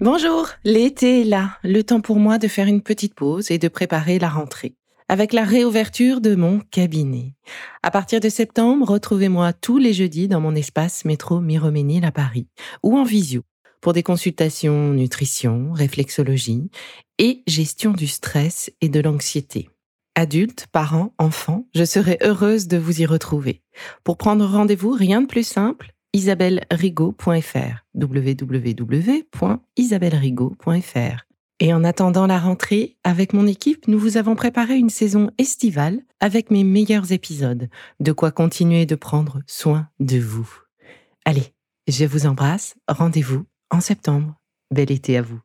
Bonjour, l'été est là, le temps pour moi de faire une petite pause et de préparer la rentrée. Avec la réouverture de mon cabinet. À partir de septembre, retrouvez-moi tous les jeudis dans mon espace métro Miroménil à Paris ou en visio pour des consultations nutrition, réflexologie et gestion du stress et de l'anxiété. Adultes, parents, enfants, je serai heureuse de vous y retrouver. Pour prendre rendez-vous, rien de plus simple, isabellerigaud.fr www.isabellerigaud.fr Et en attendant la rentrée, avec mon équipe, nous vous avons préparé une saison estivale avec mes meilleurs épisodes, de quoi continuer de prendre soin de vous. Allez, je vous embrasse, rendez-vous en septembre. Bel été à vous.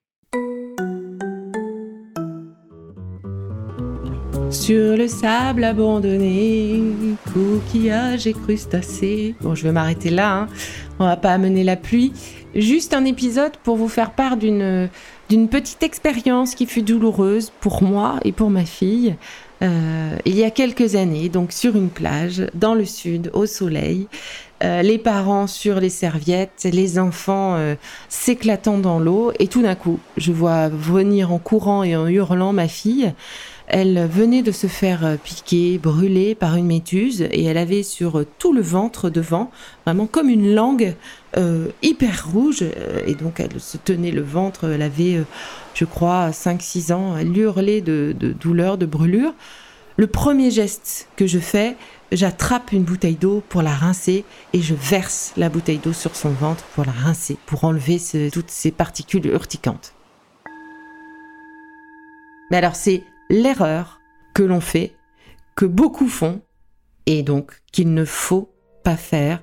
Sur le sable abandonné, coquillages et crustacés. Bon, je vais m'arrêter là. Hein. On va pas amener la pluie. Juste un épisode pour vous faire part d'une d'une petite expérience qui fut douloureuse pour moi et pour ma fille. Euh, il y a quelques années, donc sur une plage dans le sud, au soleil, euh, les parents sur les serviettes, les enfants euh, s'éclatant dans l'eau, et tout d'un coup, je vois venir en courant et en hurlant ma fille. Elle venait de se faire euh, piquer, brûler par une métuse et elle avait sur tout le ventre devant, vraiment comme une langue euh, hyper rouge. Euh, et donc elle se tenait le ventre, elle avait, je crois, 5-6 ans, elle hurlait de, de douleur, de brûlure. Le premier geste que je fais, j'attrape une bouteille d'eau pour la rincer et je verse la bouteille d'eau sur son ventre pour la rincer, pour enlever toutes ces particules urticantes. Mais alors c'est l'erreur que l'on fait, que beaucoup font, et donc qu'il ne faut pas faire.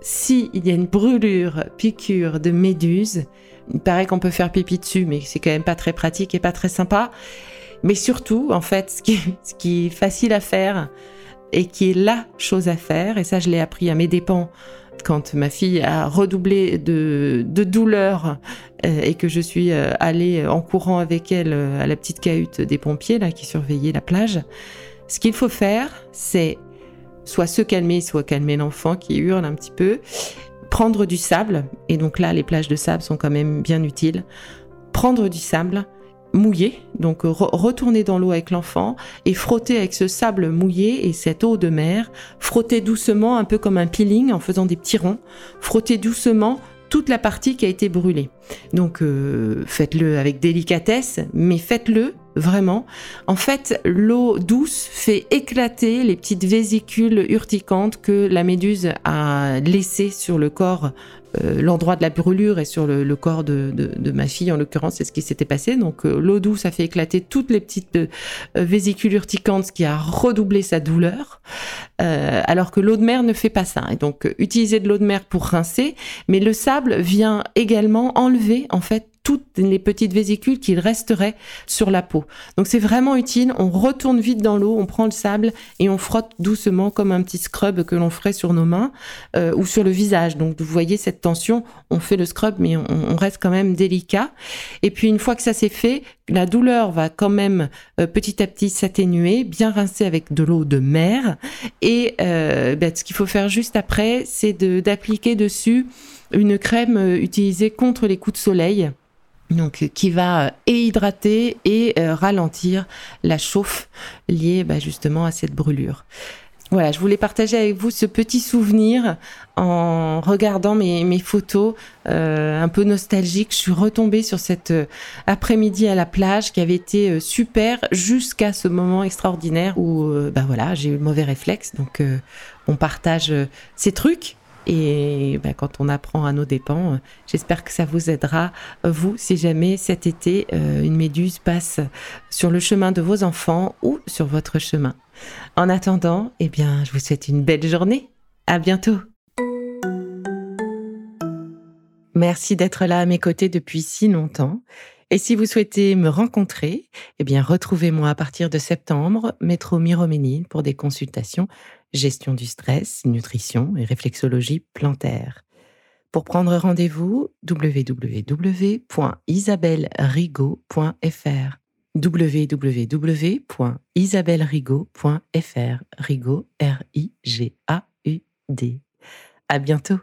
S'il y a une brûlure, piqûre de méduse, il paraît qu'on peut faire pipi dessus, mais c'est quand même pas très pratique et pas très sympa. Mais surtout, en fait, ce qui, ce qui est facile à faire et qui est la chose à faire, et ça je l'ai appris à mes dépens quand ma fille a redoublé de, douleur euh, et que je suis euh, allée en courant avec elle euh, à la petite cahute des pompiers là qui surveillaient la plage, ce qu'il faut faire, c'est soit se calmer, soit calmer l'enfant qui hurle un petit peu, prendre du sable, et donc là les plages de sable sont quand même bien utiles, prendre du sable, mouillé, donc retourner dans l'eau avec l'enfant et frotter avec ce sable mouillé et cette eau de mer, frotter doucement, un peu comme un peeling en faisant des petits ronds, frotter doucement toute la partie qui a été brûlée. Donc euh, faites-le avec délicatesse, mais faites-le vraiment. En fait, l'eau douce fait éclater les petites vésicules urticantes que la méduse a laissées sur le corps euh, l'endroit de la brûlure et sur le, corps de, ma fille, en l'occurrence, c'est ce qui s'était passé. Donc euh, l'eau douce a fait éclater toutes les petites euh, vésicules urticantes, ce qui a redoublé sa douleur, alors que l'eau de mer ne fait pas ça. Et donc utiliser de l'eau de mer pour rincer, mais le sable vient également enlever en fait toutes les petites vésicules qu'il resterait sur la peau. Donc c'est vraiment utile. On retourne vite dans l'eau, on prend le sable et on frotte doucement comme un petit scrub que l'on ferait sur nos mains euh, ou sur le visage. Donc vous voyez cette tension, on fait le scrub mais on, reste quand même délicat. Et puis une fois que ça s'est fait, la douleur va quand même euh, petit à petit s'atténuer, bien rincer avec de l'eau de mer. Et euh, ben, ce qu'il faut faire juste après, c'est d'appliquer dessus une crème utilisée contre les coups de soleil donc qui va euh, hydrater et euh, ralentir la chauffe liée bah, justement à cette brûlure. Voilà, je voulais partager avec vous ce petit souvenir en regardant mes, photos euh, un peu nostalgiques. Je suis retombée sur cet après-midi à la plage qui avait été super jusqu'à ce moment extraordinaire où bah j'ai eu le mauvais réflexe. Donc on partage ces trucs et ben, quand on apprend à nos dépens, j'espère que ça vous aidera, vous, si jamais cet été, euh, une méduse passe sur le chemin de vos enfants ou sur votre chemin. En attendant, eh bien, je vous souhaite une belle journée. À bientôt. Merci d'être là à mes côtés depuis si longtemps. Et si vous souhaitez me rencontrer, eh bien, retrouvez-moi à partir de septembre, métro Miroménil, pour des consultations gestion du stress, nutrition et réflexologie plantaire. Pour prendre rendez-vous, www.isabellerigaud.fr www.isabellerigaud.fr Rigaud, R-I-G-A-U-D. À bientôt!